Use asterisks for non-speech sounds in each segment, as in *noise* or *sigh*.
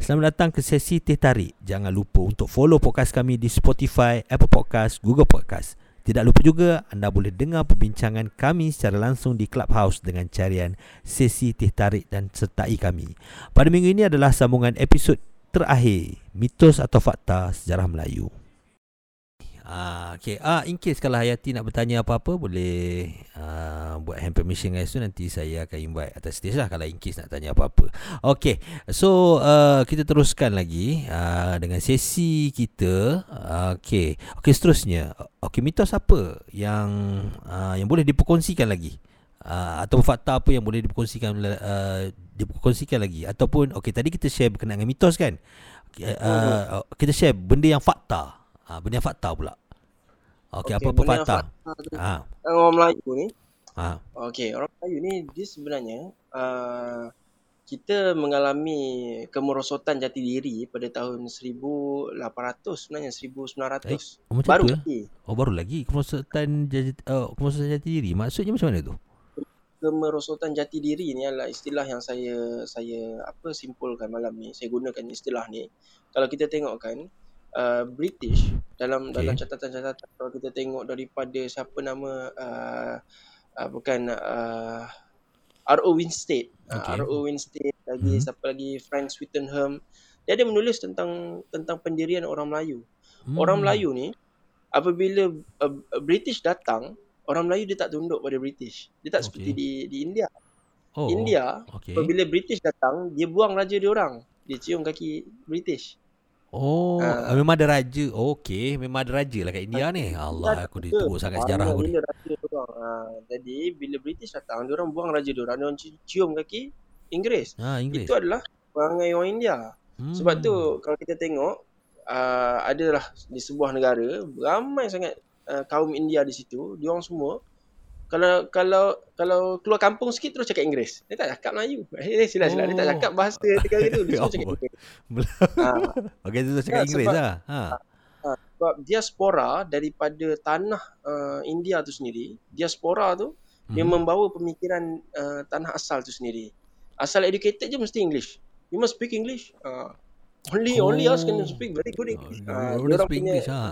Selamat datang ke sesi Teh Tarik. Jangan lupa untuk follow podcast kami di Spotify, Apple Podcast, Google Podcast. Tidak lupa juga anda boleh dengar perbincangan kami secara langsung di Clubhouse dengan carian sesi Teh Tarik dan sertai kami. Pada minggu ini adalah sambungan episod terakhir Mitos atau Fakta Sejarah Melayu. Ah, okay. Ah, in case kalau Hayati nak bertanya apa-apa boleh uh, buat hand permission guys tu nanti saya akan invite atas stage lah kalau in case nak tanya apa-apa. Okay. So uh, kita teruskan lagi uh, dengan sesi kita. Uh, okay. Okay seterusnya. Okay mitos apa yang uh, yang boleh diperkongsikan lagi? Uh, atau fakta apa yang boleh diperkongsikan uh, diperkongsikan lagi ataupun okay tadi kita share berkenaan dengan mitos kan. Uh, uh, kita share benda yang fakta. Ha, benda yang fakta pula. Okey, okay, apa-apa fakta? Ha. Orang Melayu ni. Ha. Okey, orang Melayu ni dia sebenarnya uh, kita mengalami kemerosotan jati diri pada tahun 1800 sebenarnya 1900. Eh, oh, baru ya? lagi. Oh, baru lagi kemerosotan jati uh, kemerosotan jati diri. Maksudnya macam mana tu? Kemerosotan jati diri ni adalah istilah yang saya saya apa simpulkan malam ni. Saya gunakan istilah ni. Kalau kita tengok kan, uh, British dalam okay. dalam catatan-catatan kalau kita tengok daripada siapa nama uh, uh, bukan uh, R.O. Winstead okay. uh, R.O. Winstead lagi hmm. siapa lagi Frank Swettenham dia ada menulis tentang tentang pendirian orang Melayu hmm. orang Melayu ni apabila uh, British datang orang Melayu dia tak tunduk pada British dia tak okay. seperti di di India oh. India okay. apabila British datang dia buang raja dia orang dia cium kaki British Oh, uh, memang ada raja. Okey, memang ada raja lah kat India ni. Allah, aku dia sangat sejarah aku ni. Uh, jadi bila British datang, dia orang buang raja dia orang cium kaki Inggeris. Ha, Inggeris. Itu adalah perangai orang India. Hmm. Sebab tu kalau kita tengok uh, adalah di sebuah negara ramai sangat uh, kaum India di situ, dia orang semua kalau kalau kalau keluar kampung sikit terus cakap Inggeris. Dia tak cakap Melayu. Eh sila sila oh. dia tak oh. cakap bahasa negara tu, dia *laughs* cakap Inggeris. ha. *laughs* Okey tu cakap Inggeris lah. Ha. ha. Sebab diaspora daripada tanah uh, India tu sendiri, diaspora tu hmm. yang membawa pemikiran uh, tanah asal tu sendiri. Asal educated je mesti English. You must speak English. Uh, only oh. only us can speak very good English. Uh, dia orang punya English, ha.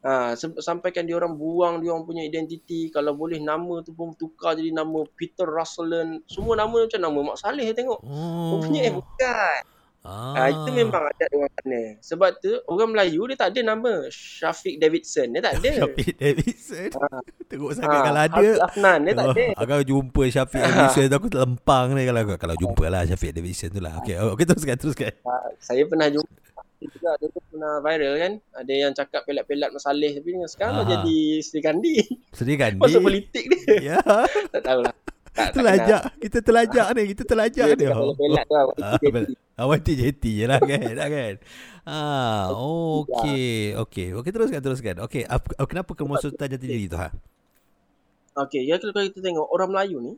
Ha, sampaikan dia orang buang dia orang punya identiti kalau boleh nama tu pun tukar jadi nama Peter Russell semua nama macam nama Mak Saleh tengok. Oh. Punya eh bukan. Ah. Ha, itu memang ada di mana. Sebab tu orang Melayu dia tak ada nama Syafiq Davidson. Dia tak ada. Syafiq Davidson. Ha. Teruk sangat ha. kalau ada. Afnan dia tak ada. Agak jumpa Syafiq Davidson tu aku terlempang ni kalau kalau jumpa lah Syafiq Davidson tu lah. Okey, okey teruskan teruskan. Ha, saya pernah jumpa juga dia tu pernah viral kan? Ada yang cakap pelat-pelat masalih tapi sekarang dah jadi Sri Kandi Sri *laughs* Kandi pasal politik dia. Ya. *laughs* Tak tahulah. Tak, telajak tak kita telajak ni kita telajak dia, dia. pelat tu awak JT je lah *laughs* kan tak kan? Ah okey okey. Okey teruskan teruskan. Okey kenapa kemusuhan jati diri tu ha? Okey ya kalau kita tengok orang Melayu ni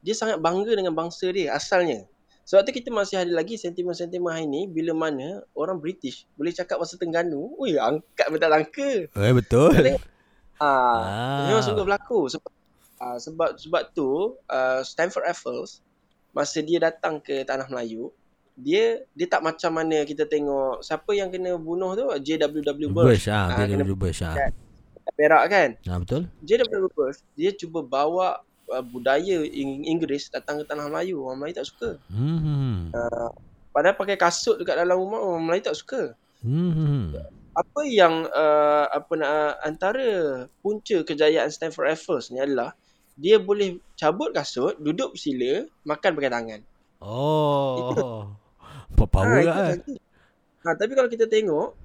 dia sangat bangga dengan bangsa dia asalnya sebab tu kita masih ada lagi sentimen-sentimen hari ni bila mana orang British boleh cakap bahasa Tengganu. Ui, angkat betul langka. Eh, betul. Ah, ah. Memang sungguh berlaku. Sebab, ah, sebab, sebab tu uh, Stanford Raffles masa dia datang ke Tanah Melayu, dia dia tak macam mana kita tengok siapa yang kena bunuh tu JWW Bush. Bush ah, ah JWW Bush ah. Perak kan? Ah, betul. JWW Bush dia cuba bawa uh, budaya Inggeris datang ke tanah Melayu orang Melayu tak suka. Hmm. Uh, padahal pakai kasut dekat dalam rumah orang Melayu tak suka. Hmm. Apa yang uh, apa nak uh, antara punca kejayaan Stanford Raffles ni adalah dia boleh cabut kasut, duduk sila, makan pakai tangan. Oh. Power ha, lah. Ha, tapi kalau kita tengok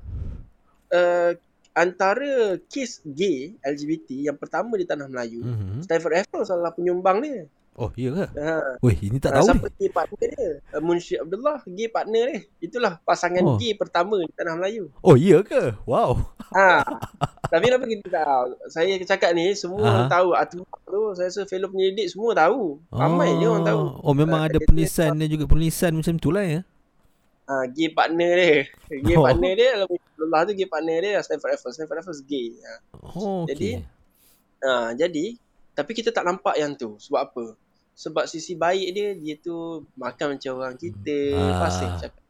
uh, antara kes gay LGBT yang pertama di tanah Melayu, mm-hmm. Stanford Raffles adalah penyumbang dia. Oh, iya ke? Ha. Weh, ini tak ha, tahu siapa ni. gay partner dia? Uh, Munshi Abdullah, gay partner dia. Itulah pasangan oh. gay pertama di tanah Melayu. Oh, iya ke? Wow. Ha. Tapi kenapa kita tahu? Saya cakap ni, semua orang tahu. Atu tu, saya rasa fellow penyelidik semua tahu. Ramai oh. je orang tahu. Oh, memang uh, ada penulisan dia juga. Penulisan macam tu lah ya? Ha, gay partner dia. Gay oh. partner dia Abdullah tu gay partner dia Stanford Raffles. Stanford Raffles gay. Ha. Oh, okay. Jadi ha, jadi tapi kita tak nampak yang tu. Sebab apa? Sebab sisi baik dia dia tu makan macam orang kita, ah. fasih cakap.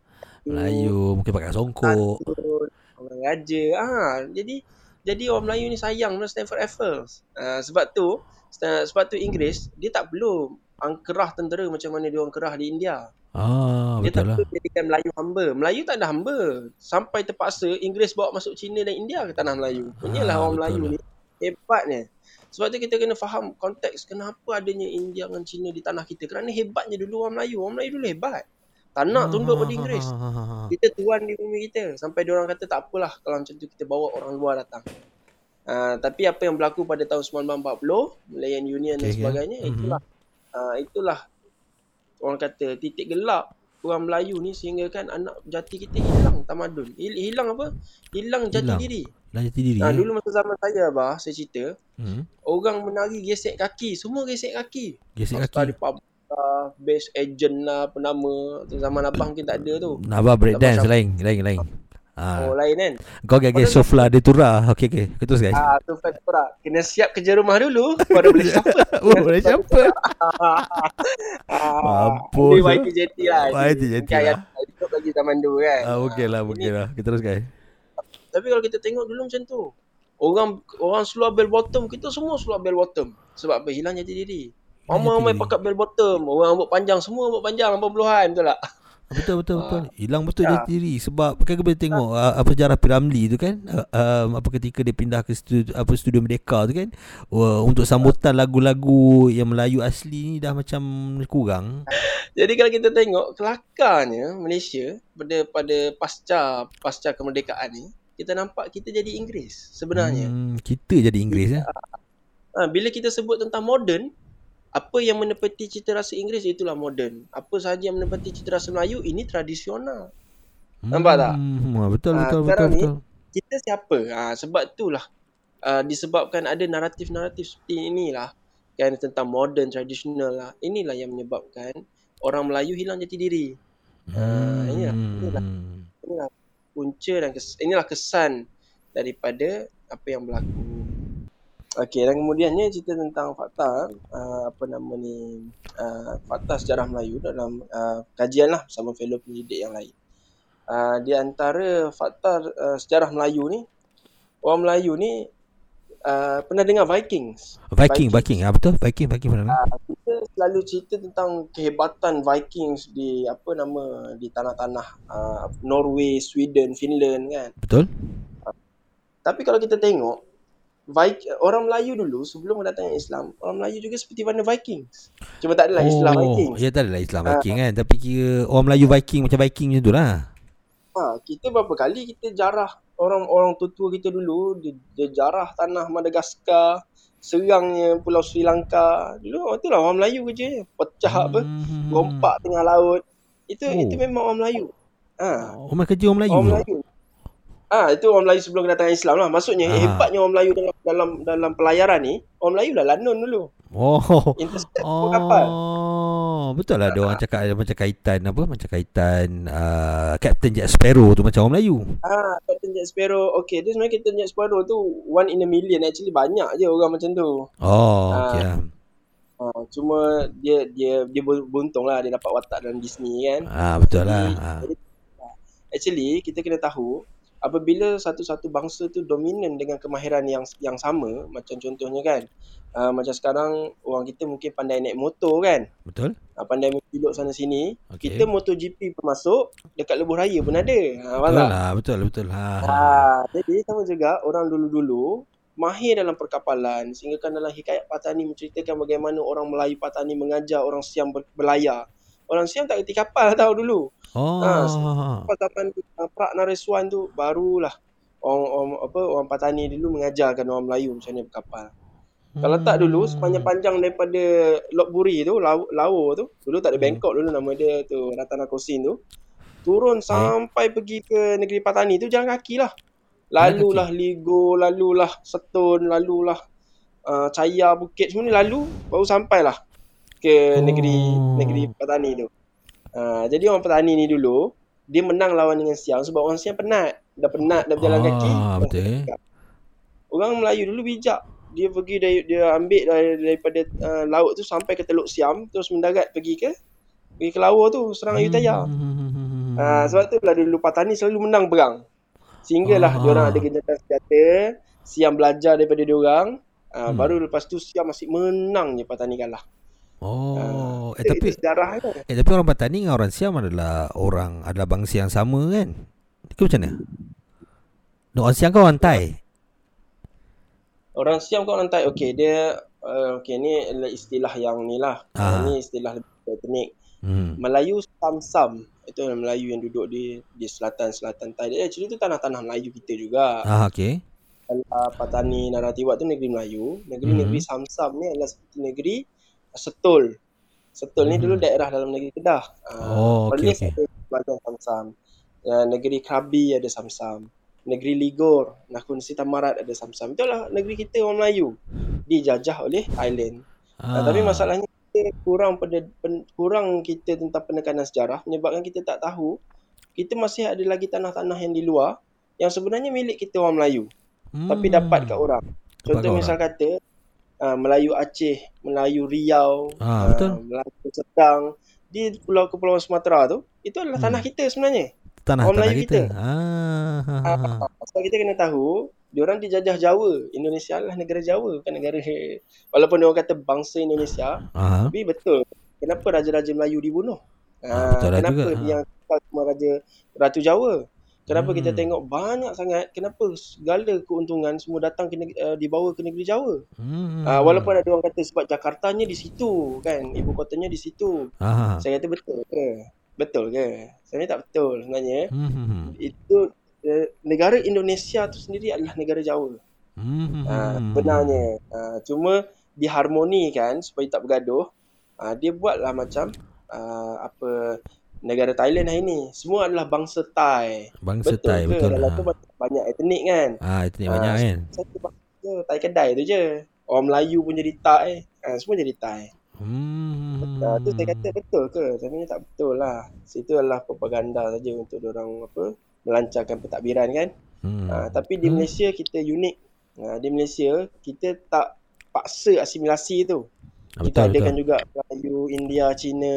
Melayu mungkin pakai songkok. Santun, orang raja. Ah, jadi jadi orang Melayu ni sayang dengan Stanford Raffles. Ah, sebab tu sebab tu Inggeris dia tak perlu angkerah tentera macam mana dia orang kerah di India. Ah, Dia betul tak lah. jadikan Melayu hamba. Melayu tak ada hamba. Sampai terpaksa Inggeris bawa masuk China dan India ke tanah Melayu. Punyalah Ah, orang Melayu lah. ni hebatnya. Sebab tu kita kena faham konteks kenapa adanya India dengan China di tanah kita. Kerana hebatnya dulu orang Melayu. Orang Melayu dulu hebat. Tak nak tunduk pada Inggeris. Ah, Kita tuan di bumi kita. Sampai orang kata tak apalah kalau macam tu kita bawa orang luar datang. Uh, tapi apa yang berlaku pada tahun 1940, Malayan Union dan Okay, okay. sebagainya, Mhm. itulah uh, itulah orang kata titik gelap orang Melayu ni sehingga kan anak jati kita hilang tamadun. Hil- Hilang apa? Hilang jati Hilang. diri. Dah jati diri. Ha, eh? dulu masa zaman saya abah, saya cerita, Hmm. orang menari gesek kaki, semua gesek kaki. Gesek Hasta kaki. di pub lah, base agent lah, penama. Zaman abang mungkin tak ada tu. Nabah break Abang dance lain, lain, lain. Ah, Oh, lain kan? kau gaya Pada- sofla de tura. Okey okey. Kau terus guys. Ah, tu faktor lah. Kena siap kerja rumah dulu, baru boleh *laughs* shuffle. Oh, boleh siapa? Mampus, Ini YTJT lah. YTJT lah. hidup lagi zaman dulu kan. Ah, okey lah, okey lah. Kita terus guys. Tapi kalau kita tengok dulu macam tu. Orang orang seluar bell bottom, kita semua seluar bell bottom. Sebab apa? Hilang jati diri. Hilang Mama jati ramai diri. pakai bell bottom. Orang rambut panjang, semua rambut panjang, 80-an betul tak? Betul betul Ah. betul. Hilang betul Ya. jati diri sebab kan kita tengok uh, apa sejarah Piramli tu kan uh, um, apa ketika dia pindah ke studio apa studio Merdeka tu kan uh, untuk sambutan lagu-lagu yang Melayu asli ni dah macam kurang. Jadi kalau kita tengok kelakarnya Malaysia pada pada pasca pasca kemerdekaan ni, kita nampak kita jadi Inggeris sebenarnya. Hmm, kita jadi Inggeris eh. Ha, bila kita sebut tentang moden, apa yang menepati cita rasa Inggeris itulah moden. Apa sahaja yang menepati cita rasa Melayu ini tradisional. Nampak tak? Hmm, betul Ah, betul betul sekarang ni- betul. Kita siapa? Ha, sebab itulah uh, disebabkan ada naratif-naratif seperti inilah kan tentang moden tradisional lah. Inilah yang menyebabkan orang Melayu hilang jati diri. Ah, inilah, inilah. Hmm. Inilah punca dan kes, inilah kesan daripada apa yang berlaku. Okey dan kemudiannya cerita tentang fakta uh, apa nama ni uh, fakta sejarah Melayu dalam uh, kajian lah bersama fellow pendidik yang lain. Uh, di antara fakta uh, sejarah Melayu ni orang Melayu ni uh, pernah dengar Vikings. Viking Vikings. Viking ah betul Viking Viking pernah. Uh, kita selalu cerita tentang kehebatan Vikings di apa nama di tanah-tanah uh, Norway, Sweden, Finland kan. Betul? Tapi kalau kita tengok Vik, orang Melayu dulu sebelum kedatangan Islam, orang Melayu juga seperti mana Vikings. Cuma tak adalah istilah Vikings. Ya tak adalah Islam Ah. Viking kan Tapi kira orang Melayu Viking macam Viking macam tu lah Ha, kita berapa kali kita jarah orang-orang tua-tua kita dulu dia, dia jarah tanah Madagaskar, serangnya Pulau Sri Lanka. Dulu itulah orang Melayu kerja pecah apa, Hmm. rompak tengah laut. Itu Oh. itu memang orang Melayu. Ha, Orang kerja orang Melayu orang? Melayu. Ah, itu orang Melayu sebelum kedatangan Islam lah. Maksudnya Ah. hebatnya orang Melayu dalam dalam dalam pelayaran ni, orang Melayu dah lanun dulu. Oh Intercept oh. kapal. Oh, betul lah ada orang cakap ada macam kaitan apa macam kaitan uh, Captain Jack Sparrow tu macam orang Melayu. Ah, Captain Jack Sparrow. Okay, dia sebenarnya Captain Jack Sparrow tu one in a million. Actually banyak je orang macam tu. Oh, Ah. okey. lah. Ah, cuma dia dia dia beruntung lah dia dapat watak dalam Disney kan. Ah betul lah. Jadi, Ah. jadi, Actually, kita kena tahu apabila satu-satu bangsa tu dominan dengan kemahiran yang yang sama, macam contohnya kan, uh, macam sekarang orang kita mungkin pandai naik motor kan, Betul? uh, pandai pilot sana sini, Okey. kita MotoGP pun masuk, dekat Lebuh Raya pun ada. Ha, faham Betul lah, betul betul. Ha. Ha, jadi sama juga orang dulu-dulu mahir dalam perkapalan sehingga kan dalam hikayat Patani menceritakan bagaimana orang Melayu Patani mengajar orang Siam ber- berlayar. Orang Siam tak kerti kapal tahu dulu. Oh. Ah, Pas zaman uh, Prak Naresuan tu barulah orang, orang apa orang Patani dulu mengajarkan orang Melayu macam mana berkapal. Kalau tak dulu Hmm. sepanjang panjang daripada Lok Buri tu, Lau, Lao tu, dulu tak ada Hmm. Bangkok dulu nama dia tu, Ratana Kosin tu. Turun sampai pergi ke negeri Patani tu jalan kaki lah. Lalulah Ligo, lalulah Setun, lalulah uh, Caya, Bukit semua ni lalu baru sampailah ke Oh. negeri negeri Patani tu. Uh, jadi orang Patani ni dulu dia menang lawan dengan Siam sebab orang Siam penat. Dah penat dah berjalan Ah, kaki. betul. Orang Melayu dulu bijak. Dia pergi dari dia ambil dari, daripada uh, laut tu sampai ke Teluk Siam terus mendarat pergi ke pergi ke laut tu serang Ayutthaya. Hmm. Hmm. Uh, sebab tu lah dulu Patani selalu menang perang. Sehinggalah Ah. dia orang ada gencatan senjata, Siam belajar daripada dia orang. Uh, Hmm. Baru lepas tu Siam masih menang je Patani kalah. Oh, eh Itu- tapi itu sejarah kan. eh tapi orang Patani dengan orang Siam adalah orang adalah bangsa yang sama kan? Itu macam mana? No, orang Siam kan orang Thai. Orang Siam kau orang Thai, okey dia uh, okey ni istilah yang ni lah. Ah. Uh, ni istilah lebih etnik. Hmm. Melayu Sam-Sam. Itu orang Melayu yang duduk di di selatan-selatan Thai. Dia actually tu tanah-tanah Melayu kita juga. Ah, okey. uh, Patani Naratiwat tu negeri Melayu. Negeri-negeri Mhm. Sam-Sam ni adalah seperti negeri Setul. Setul ni Mhm. dulu daerah dalam negeri Kedah. Oh, okey, okey. ada Sam-Sam. Uh, negeri Krabi ada Sam-Sam. Negeri Ligor, Nakun Sitamarat ada Sam-Sam. Itulah negeri kita orang Melayu. Dijajah oleh Thailand. Ah. tapi masalahnya kita kurang pada pen, kurang kita tentang penekanan sejarah menyebabkan kita tak tahu kita masih ada lagi tanah-tanah yang di luar yang sebenarnya milik kita orang Melayu hmm. tapi dapat kat orang. Contoh misal kata uh, Melayu Aceh, Melayu Riau, Ah, betul. Melayu Sedang di pulau kepulauan Sumatera tu itu adalah Hmm. tanah kita sebenarnya. tanah orang tanah Melayu kita. kita. Ah, ha, ha, ha. Kita kena tahu diorang dijajah Jawa. Indonesia adalah negara Jawa bukan negara walaupun diorang kata bangsa Indonesia Ah, tapi betul. Kenapa raja-raja Melayu dibunuh? Ah, betul lah kenapa juga. yang kekal cuma raja Ratu Jawa? Kenapa kita Hmm. tengok banyak sangat kenapa segala keuntungan semua datang ke negeri, uh, dibawa ke negeri Jawa? Hmm. Uh, walaupun ada orang kata sebab Jakartanya di situ kan, ibu kotanya di situ. Ah, Saya kata betul ke? Betul ke? Sebenarnya tak betul sebenarnya. hmm. Itu uh, negara Indonesia tu sendiri adalah negara Jawa. Hmm, Uh, sebenarnya. Uh, cuma diharmonikan supaya tak bergaduh. Uh, dia buatlah macam uh, apa negara Thailand hari ni. Semua adalah bangsa Thai. Bangsa betul Thai ke? betul. Dalam Ah. tu banyak, banyak etnik kan. Ah, itu ni Ah, banyak kan. Satu bangsa Thai kedai tu je. Orang Melayu pun jadi Thai. Uh, semua jadi Thai. Hmm. Uh, tu saya kata betul ke? Sebenarnya tak betul lah. Situ adalah propaganda saja untuk orang apa melancarkan pentadbiran kan. Hmm. Uh, tapi di Hmm. Malaysia kita unik. Uh, di Malaysia kita tak paksa asimilasi tu. Ah, Kita betul, adakan betul. juga Melayu, India, Cina.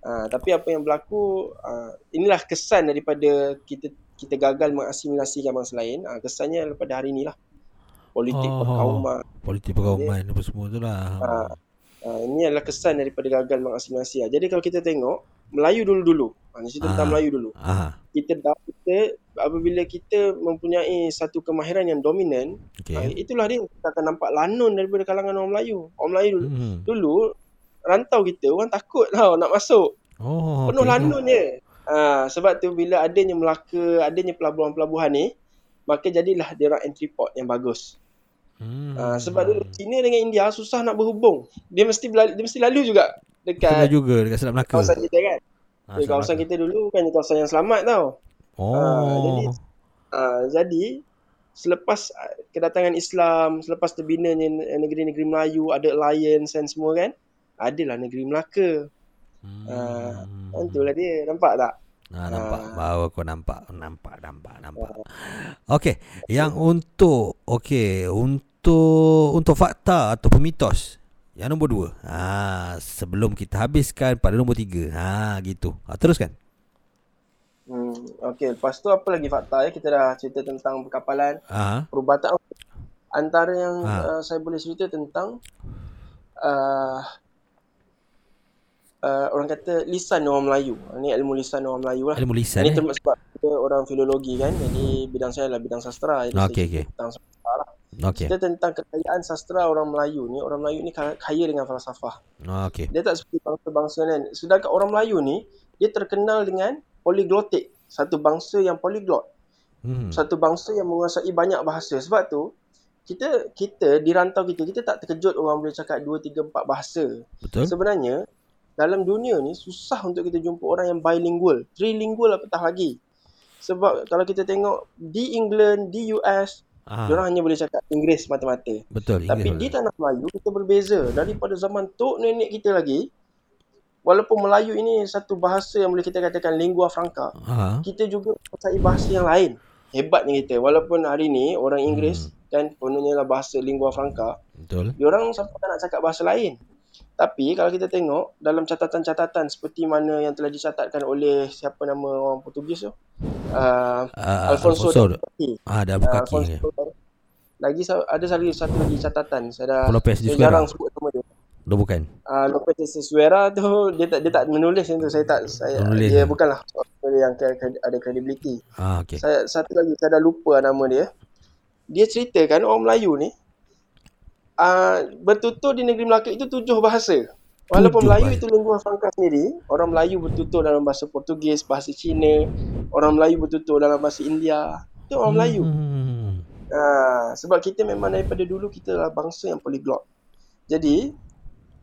Uh, tapi apa yang berlaku uh, inilah kesan daripada kita kita gagal mengasimilasikan bangsa lain. Uh, kesannya daripada hari inilah. Politik Oh. perkauman. Politik perkauman apa semua tu lah. Uh, uh, ini adalah kesan daripada gagal mengasimilasi. Uh, jadi kalau kita tengok Melayu dulu-dulu. Uh, ni cerita tentang Ah. Melayu dulu. Ah, Kita kita apabila kita mempunyai satu kemahiran yang dominan, okey. uh, itulah dia kita akan nampak lanun daripada kalangan orang Melayu. Orang Melayu dulu, Hmm. dulu rantau kita orang takut tau nak masuk. Oh, Penuh okey. lanun je. Ha, sebab tu bila adanya Melaka, adanya pelabuhan-pelabuhan ni, maka jadilah dia orang entry port yang bagus. Hmm. Ha, sebab dulu China dengan India susah nak berhubung. Dia mesti berlalu, dia mesti lalu juga Kena dekat juga dekat Selat Melaka. kawasan kita kan. Ah, Di Selat kawasan Melaka. kita dulu bukannya kawasan yang selamat tau. Oh. Ah, jadi uh, jadi selepas uh, kedatangan Islam, selepas terbinanya negeri-negeri Melayu, ada alliance dan semua kan, adalah negeri Melaka. Hmm. Itulah dia, nampak tak? Ah, nampak. Ah. Baru aku nampak. Nampak, nampak, nampak. Okey, yang untuk okey, untuk untuk fakta atau mitos. Yang nombor dua. Ha, sebelum kita habiskan pada nombor tiga. Ha, gitu. Ha, teruskan. Hmm, okey, lepas tu apa lagi fakta ya? Kita dah cerita tentang perkapalan, Ha. perubatan. Antara yang Ha. uh, saya boleh cerita tentang uh, uh, orang kata lisan orang Melayu. Ini ilmu lisan orang Melayu lah. Ilmu lisan Ini eh. termasuk sebab kita orang filologi kan. Jadi bidang saya adalah bidang sastra. Jadi okey. cerita tentang sastra lah. Okey. Cerita tentang kekayaan sastra orang Melayu ni. Orang Melayu ni ka- kaya dengan falsafah. Okey. Dia tak seperti bangsa-bangsa lain. Sedangkan orang Melayu ni, dia terkenal dengan poliglotik. Satu bangsa yang polyglot. Hmm. Satu bangsa yang menguasai banyak bahasa. Sebab tu, kita kita di rantau kita, kita tak terkejut orang boleh cakap 2, 3, 4 bahasa. Betul? Sebenarnya, dalam dunia ni susah untuk kita jumpa orang yang bilingual. Trilingual apatah lagi. Sebab kalau kita tengok di England, di US, Ah, diorang hanya boleh cakap Inggeris mata-mata. betul. Tapi Inggeris di tanah Melayu kita berbeza. Daripada zaman tok nenek kita lagi, walaupun Melayu ini satu bahasa yang boleh kita katakan lingua franca, Ha. kita juga menguasai bahasa yang lain. Hebatnya kita. Walaupun hari ni orang Inggeris Hmm. kan kononnya lah bahasa lingua franca, Betul. diorang sampai tak nak cakap bahasa lain. Tapi kalau kita tengok dalam catatan-catatan seperti mana yang telah dicatatkan oleh siapa nama orang Portugis tu? Uh, uh, Alfonso. Ah, dah buka Uh, kaki. Lagi ada satu satu lagi catatan saya dah Lopez saya jarang sebut nama dia. Dah bukan. Uh, Lopez de Sousa tu dia tak dia tak menulis yang tu saya tak saya Menulis, dia bukanlah yang ada credibility. Ah, okey. Saya satu lagi saya dah lupa nama dia. Dia ceritakan orang Melayu ni uh, bertutur di negeri Melaka itu tujuh bahasa. Walaupun Tujuh Melayu bahasa. itu lingua franca sendiri, orang Melayu bertutur dalam bahasa Portugis, bahasa Cina, orang Melayu bertutur dalam bahasa India. Itu orang Melayu. Hmm. Ha, sebab kita memang daripada dulu kita adalah bangsa yang polyglot. Jadi,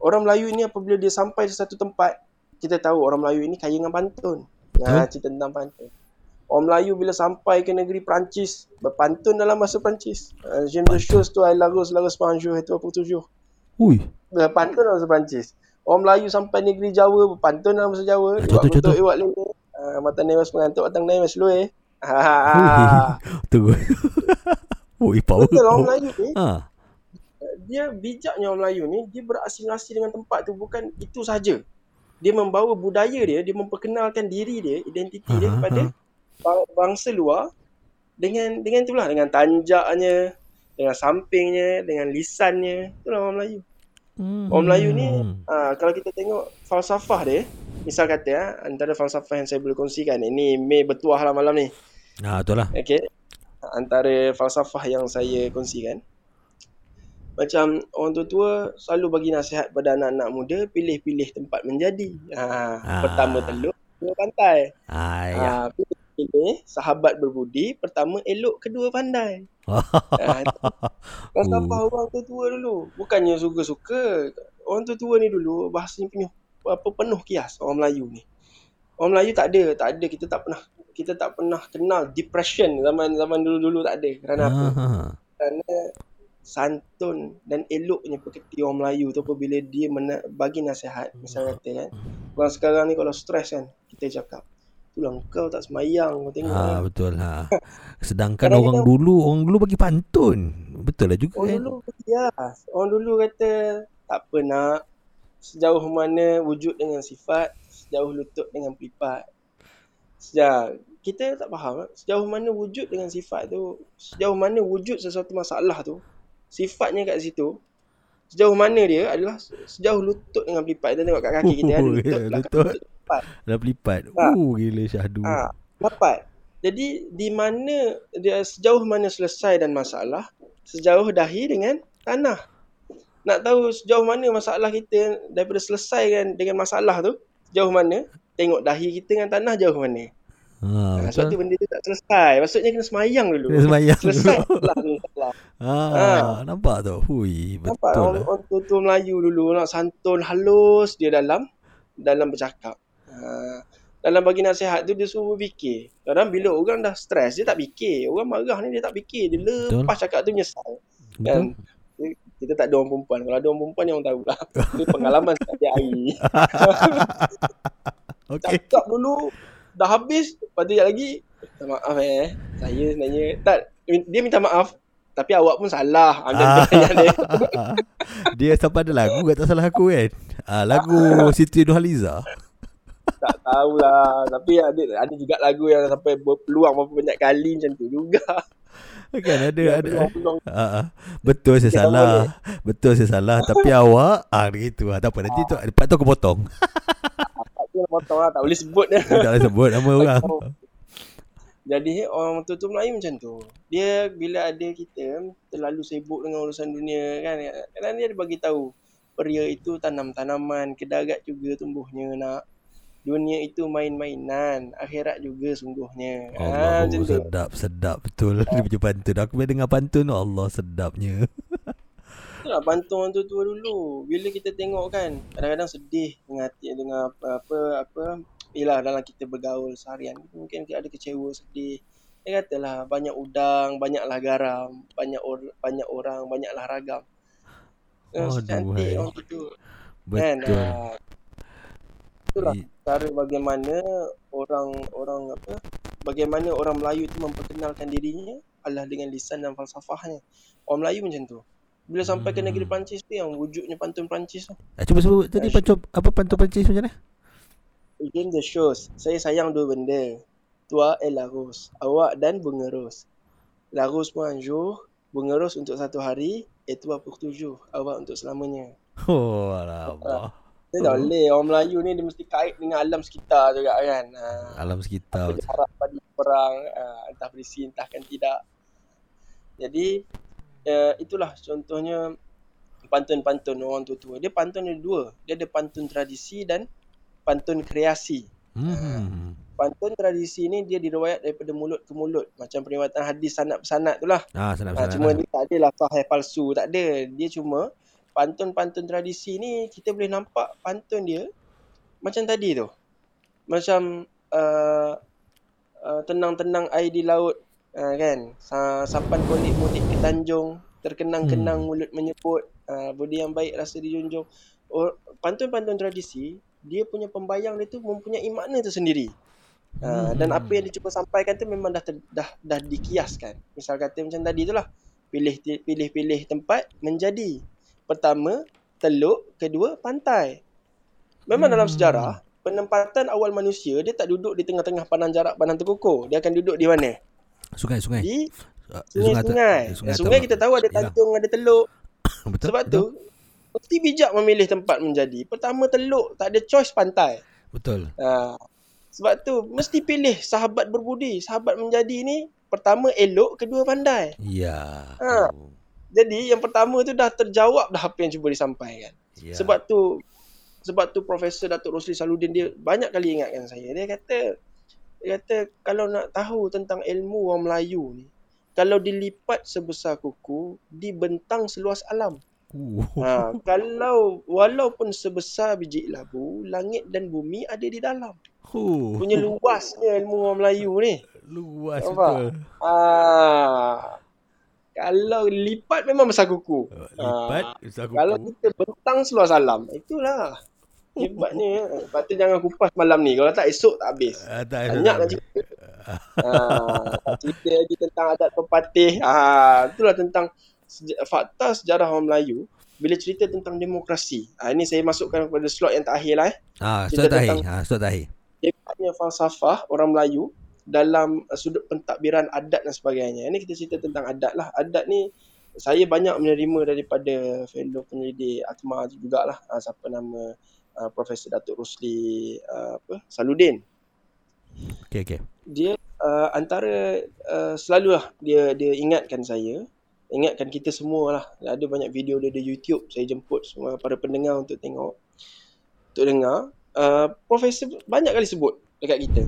orang Melayu ini apabila dia sampai di satu tempat, kita tahu orang Melayu ini kaya dengan pantun. Ha, cerita tentang pantun. Orang Melayu bila sampai ke negeri Perancis, berpantun dalam bahasa Perancis. Uh, Je me chose tu, I lagus lagus panjou, itu apa tujuh. Ui. Berpantun dalam bahasa Perancis. Orang Melayu sampai negeri Jawa, berpantun dalam bahasa Jawa. Ah, contoh, contoh. Iwak lele. Uh, mata newas pengantuk, batang newas lueh. Ha, ha, ha. Ui. *laughs* Tunggu. *laughs* Ui, power. Betul orang Melayu ni, Ha. dia bijaknya orang Melayu ni dia berasimilasi dengan tempat tu bukan itu saja. Dia membawa budaya dia, dia memperkenalkan diri dia, identiti dia Ha, ha, kepada bang- bangsa luar dengan dengan itulah dengan tanjaknya, dengan sampingnya, dengan lisannya. Itulah orang Melayu. Hmm. Orang Melayu ni ah, kalau kita tengok falsafah dia, misal kata ah, antara falsafah yang saya boleh kongsikan ini Mei bertuah lah malam ni. Ah, betul lah. Okey. Antara falsafah yang saya kongsikan. Macam orang tua-tua selalu bagi nasihat pada anak-anak muda pilih-pilih tempat menjadi. Ha, Ah. pertama teluk, kedua pantai. Ah, ya. Ha, pilih sahabat berbudi, pertama elok, kedua pandai. Ha, itu falsafah orang tua-tua dulu. Bukannya suka-suka. Orang tua-tua ni dulu bahasanya penuh apa penuh kias orang Melayu ni. Orang Melayu tak ada, tak ada kita tak pernah kita tak pernah kenal depression zaman zaman dulu-dulu tak ada. Kerana apa? Ah, kerana santun dan eloknya pekerti orang Melayu tu apabila dia mena- bagi nasihat misal kata kan orang sekarang ni kalau stres kan kita cakap itulah kau tak semayang kau tengok Ah, kan betul ha. *laughs* Sedangkan Kadang orang kita- dulu, orang dulu bagi pantun. Betul lah juga orang kan. dulu ya orang dulu kata tak apa nak sejauh mana wujud dengan sifat sejauh lutut dengan pelipat sejauh kita tak faham sejauh mana wujud dengan sifat tu sejauh mana wujud sesuatu masalah tu sifatnya kat situ sejauh mana dia adalah sejauh lutut dengan pelipat kita tengok kat kaki kita *laughs* Oh, lutut ya, belakang lutut. lutut pelipat Dah pelipat. Ha. Uh, gila syahdu. ha, dapat jadi di mana dia sejauh mana selesai dan masalah sejauh dahi dengan tanah nak tahu sejauh mana masalah kita daripada selesai kan dengan masalah tu sejauh mana tengok dahi kita dengan tanah jauh mana Ha, ha, sebab tu benda tu tak selesai maksudnya kena semayang dulu Kena semayang selesai dulu. tu *laughs* masalah Ah, nampak tu. Hui, Nampak betul orang, lah. orang tua-tua Melayu dulu nak santun halus dia dalam dalam bercakap. Ha, dalam bagi nasihat tu dia suruh fikir. Kadang bila orang dah stres dia tak fikir. Orang marah ni dia tak fikir. Dia lepas cakap tu menyesal. Betul. Kan? Kita tak ada orang perempuan. Kalau ada orang perempuan yang orang tahu lah. *laughs* Itu pengalaman setiap hari. *laughs* Okey. Cakap dulu dah habis. Lepas tu lagi. Minta maaf eh. Saya sebenarnya. Tak. Dia minta maaf. Tapi awak pun salah. Ah. dia. *laughs* Dia sampai ada lagu kat tak salah aku kan. Ah, lagu Siti Nurhaliza. Tak tahulah tapi ada ada juga lagu yang sampai berpeluang berapa banyak kali macam tu juga Kan ada Yang ada. Ah, ah. betul saya salah. Betul saya salah tapi awak ah gitu ah. Tak apa nanti tu lepas tu aku potong. *laughs* tak tu lah potong lah tak boleh sebut dia tak boleh sebut nama orang. jadi orang tua-tua Melayu macam tu dia bila ada kita terlalu sibuk dengan urusan dunia kan kadang dia ada bagi tahu pria itu tanam tanaman kedarat juga tumbuhnya nak dunia itu main-mainan akhirat juga sungguhnya Allah macam tu sedap sedap betul *laughs* dia punya pantun. Aku bila dengar pantun Allah sedapnya. *laughs* Itulah pantun orang tua-tua dulu. Bila kita tengok kan, kadang-kadang sedih dengan hati dengan apa apa, apa Yelah dalam kita bergaul seharian mungkin kita ada kecewa sedih. Dia katalah banyak udang, banyaklah garam, banyak or, banyak orang, banyaklah ragam. Oh, cantik orang tu. Kan? Betul. ah, itulah cara bagaimana orang orang apa bagaimana orang Melayu itu memperkenalkan dirinya adalah dengan lisan dan falsafahnya. Orang Melayu macam tu. Bila sampai ke negeri Hmm. Perancis tu yang wujudnya pantun Perancis tu. Ah, cuba sebut tadi pantun apa pantun Perancis macam mana? Again the shows. Saya sayang dua benda. Tua et la rose. Awak dan bunga ros. La rose pour un jour. Bunga ros untuk satu hari. Et toi pour toujours. Awak untuk selamanya. Oh, Allah. *laughs* Dia tak boleh. Orang Melayu ni dia mesti kait dengan alam sekitar juga kan. Ha. Alam sekitar. Apa harap pada orang. Ha. Entah berisi, entahkan tidak. Jadi, uh, itulah contohnya pantun-pantun orang tua-tua. Dia pantun ada dua. Dia ada pantun tradisi dan pantun kreasi. Hmm. Pantun tradisi ni dia diriwayat daripada mulut ke mulut. Macam periwayatan hadis sanad-sanad tu lah. Ah, Ha, senang. cuma dia tak adalah sahih palsu. Tak ada. Dia cuma pantun-pantun tradisi ni kita boleh nampak pantun dia macam tadi tu. Macam uh, uh, tenang-tenang air di laut uh, kan. Sa- sampan kolik mudik ke Tanjung. Terkenang-kenang Hmm. mulut menyebut. Uh, budi yang baik rasa dijunjung. Oh, pantun-pantun tradisi dia punya pembayang dia tu mempunyai makna tersendiri. Uh, dan apa yang dia cuba sampaikan tu memang dah ter, dah dah dikiaskan. Misal kata macam tadi tu lah. Pilih pilih-pilih tempat menjadi. Pertama, teluk, kedua pantai. Memang dalam Hmm. sejarah penempatan awal manusia dia tak duduk di tengah-tengah padang jarak padang terkukur. Dia akan duduk di mana? Sungai sungai. Di Ah, sungai-sungai. sungai Sungai, atau- kita tahu ada tanjung, ada teluk. *coughs* Betul. Sebab betul, tu mesti bijak memilih tempat menjadi. Pertama teluk, tak ada choice pantai. Betul. Ha. Sebab tu mesti pilih sahabat berbudi. Sahabat menjadi ni pertama elok, kedua pandai. Ya. Ha. Jadi yang pertama tu dah terjawab dah apa yang cuba disampaikan. Ya. Sebab tu sebab tu Profesor Datuk Rosli Saludin dia banyak kali ingatkan saya. Dia kata dia kata kalau nak tahu tentang ilmu orang Melayu ni kalau dilipat sebesar kuku, dibentang seluas alam. Uh. Ha, kalau walaupun sebesar biji labu, langit dan bumi ada di dalam. Uh. Punya luasnya ilmu orang Melayu ni. Luas Nampak? betul. Ah, kalau lipat memang besar kuku. Lipat Ah, besar kuku. Kalau kita bentang seluas alam, itulah. Hebatnya. Lepas tu jangan kupas malam ni. Kalau tak esok tak habis. Ah, tak, Banyak nak cerita. Ah, cerita lagi tentang adat pepatih. Ah, itulah tentang seja- fakta sejarah orang Melayu. Bila cerita tentang demokrasi. Ah, ini saya masukkan kepada slot yang terakhir lah. Eh. Ah, Cerita slot terakhir. Ah, slot terakhir. Hebatnya falsafah orang Melayu dalam uh, sudut pentadbiran adat dan sebagainya. Ini kita cerita tentang adat lah. Adat ni saya banyak menerima daripada fellow penyelidik Atma jugalah. Uh, siapa nama uh, Profesor Datuk Rosli uh, apa Saludin. Okey okey. Dia uh, antara uh, selalulah dia dia ingatkan saya ingatkan kita semua lah ada banyak video dia di YouTube saya jemput semua para pendengar untuk tengok untuk dengar uh, profesor banyak kali sebut dekat kita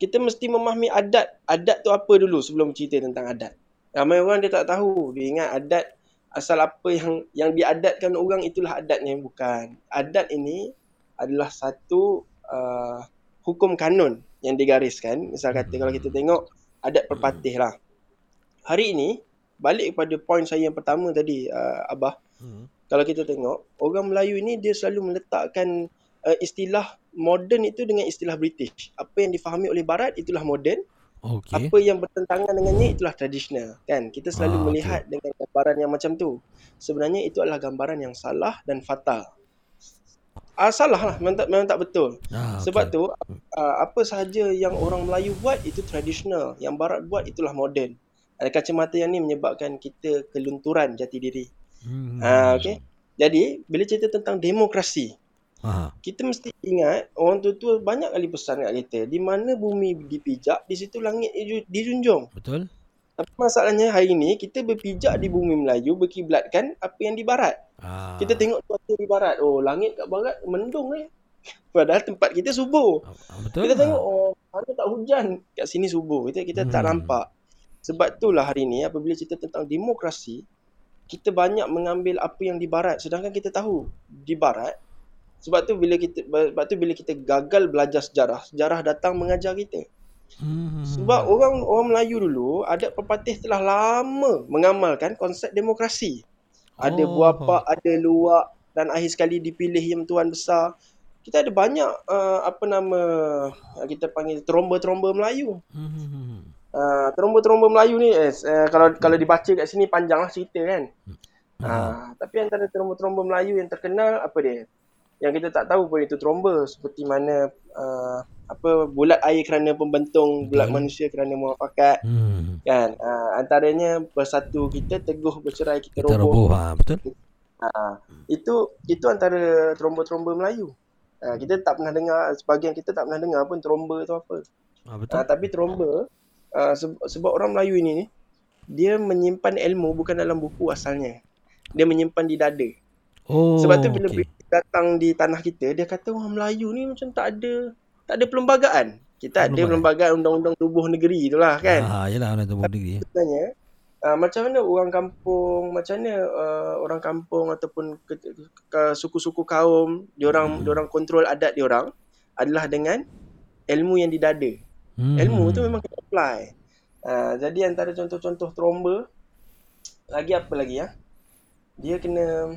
kita mesti memahami adat. Adat tu apa dulu sebelum cerita tentang adat? Ramai orang dia tak tahu. Dia ingat adat asal apa yang yang diadatkan orang itulah adatnya bukan. Adat ini adalah satu uh, hukum kanun yang digariskan. Misal kata kalau kita tengok adat perpatih lah. Hari ini balik kepada poin saya yang pertama tadi uh, abah. Hmm. kalau kita tengok orang Melayu ini dia selalu meletakkan uh, istilah moden itu dengan istilah British apa yang difahami oleh barat itulah moden Okey. apa yang bertentangan dengannya itulah tradisional kan kita selalu Ah, melihat dengan gambaran yang macam tu sebenarnya itu adalah gambaran yang salah dan fatal ah, salah lah memang tak, memang tak betul Ah, sebab tu uh, apa sahaja yang orang Melayu buat itu tradisional, yang barat buat itulah moden. Ada kacamata yang ni menyebabkan kita kelunturan jati diri. Hmm. Ha okey. Jadi bila cerita tentang demokrasi, Ah. kita mesti ingat orang tua-tua banyak kali pesan kat kita, di mana bumi dipijak, di situ langit diju- dijunjung. Betul? Tapi masalahnya hari ni kita berpijak di bumi Melayu berkiblatkan apa yang di barat. Ah. Kita tengok cuaca di barat, oh langit kat barat mendung eh. *laughs* Padahal tempat kita subuh. Ah, Betul? Kita tengok oh mana tak hujan kat sini subuh. Kita kita tak Hmm. nampak. Sebab itulah hari ni apabila cerita tentang demokrasi, kita banyak mengambil apa yang di barat sedangkan kita tahu di barat sebab tu bila kita sebab tu bila kita gagal belajar sejarah, sejarah datang mengajar kita. Hmm. Sebab orang orang Melayu dulu adat pepatih telah lama mengamalkan konsep demokrasi. Ada Oh. buah pak, ada luak dan akhir sekali dipilih yang tuan besar. Kita ada banyak uh, apa nama uh, kita panggil tromba-tromba Melayu. Hmm. Uh, tromba-tromba Melayu ni eh, uh, kalau kalau dibaca kat sini panjanglah cerita kan. Ha, tapi antara tromba-tromba Melayu yang terkenal apa dia? Yang kita tak tahu pun itu tromba seperti mana uh, apa bulat air kerana pembentung, bulat manusia kerana muafakat. Hmm. Kan? Uh, antaranya bersatu kita, teguh bercerai kita, Kita roboh. roboh ha, betul. Ha, itu itu antara tromba-tromba Melayu. Ha, kita tak pernah dengar sebahagian kita tak pernah dengar pun tromba tu apa. Ha, betul. Ha, tapi tromba uh, sebab, sebab orang Melayu ini ni dia menyimpan ilmu bukan dalam buku asalnya. Dia menyimpan di dada. Oh. Sebab tu bila. British datang di tanah kita, dia kata orang Melayu ni macam tak ada tak ada perlembagaan. Kita ada Perlembagaan. undang-undang tubuh negeri tu lah kan. Ha, yalah orang tubuh negeri. Sebenarnya uh, macam mana orang kampung, macam mana uh, orang kampung ataupun ke, ke, ke, suku-suku kaum, diorang Hmm. diorang kontrol adat diorang adalah dengan ilmu yang di dada. Hmm. Ilmu tu memang kena apply. Uh, jadi antara contoh-contoh tromba lagi apa lagi ya? Dia kena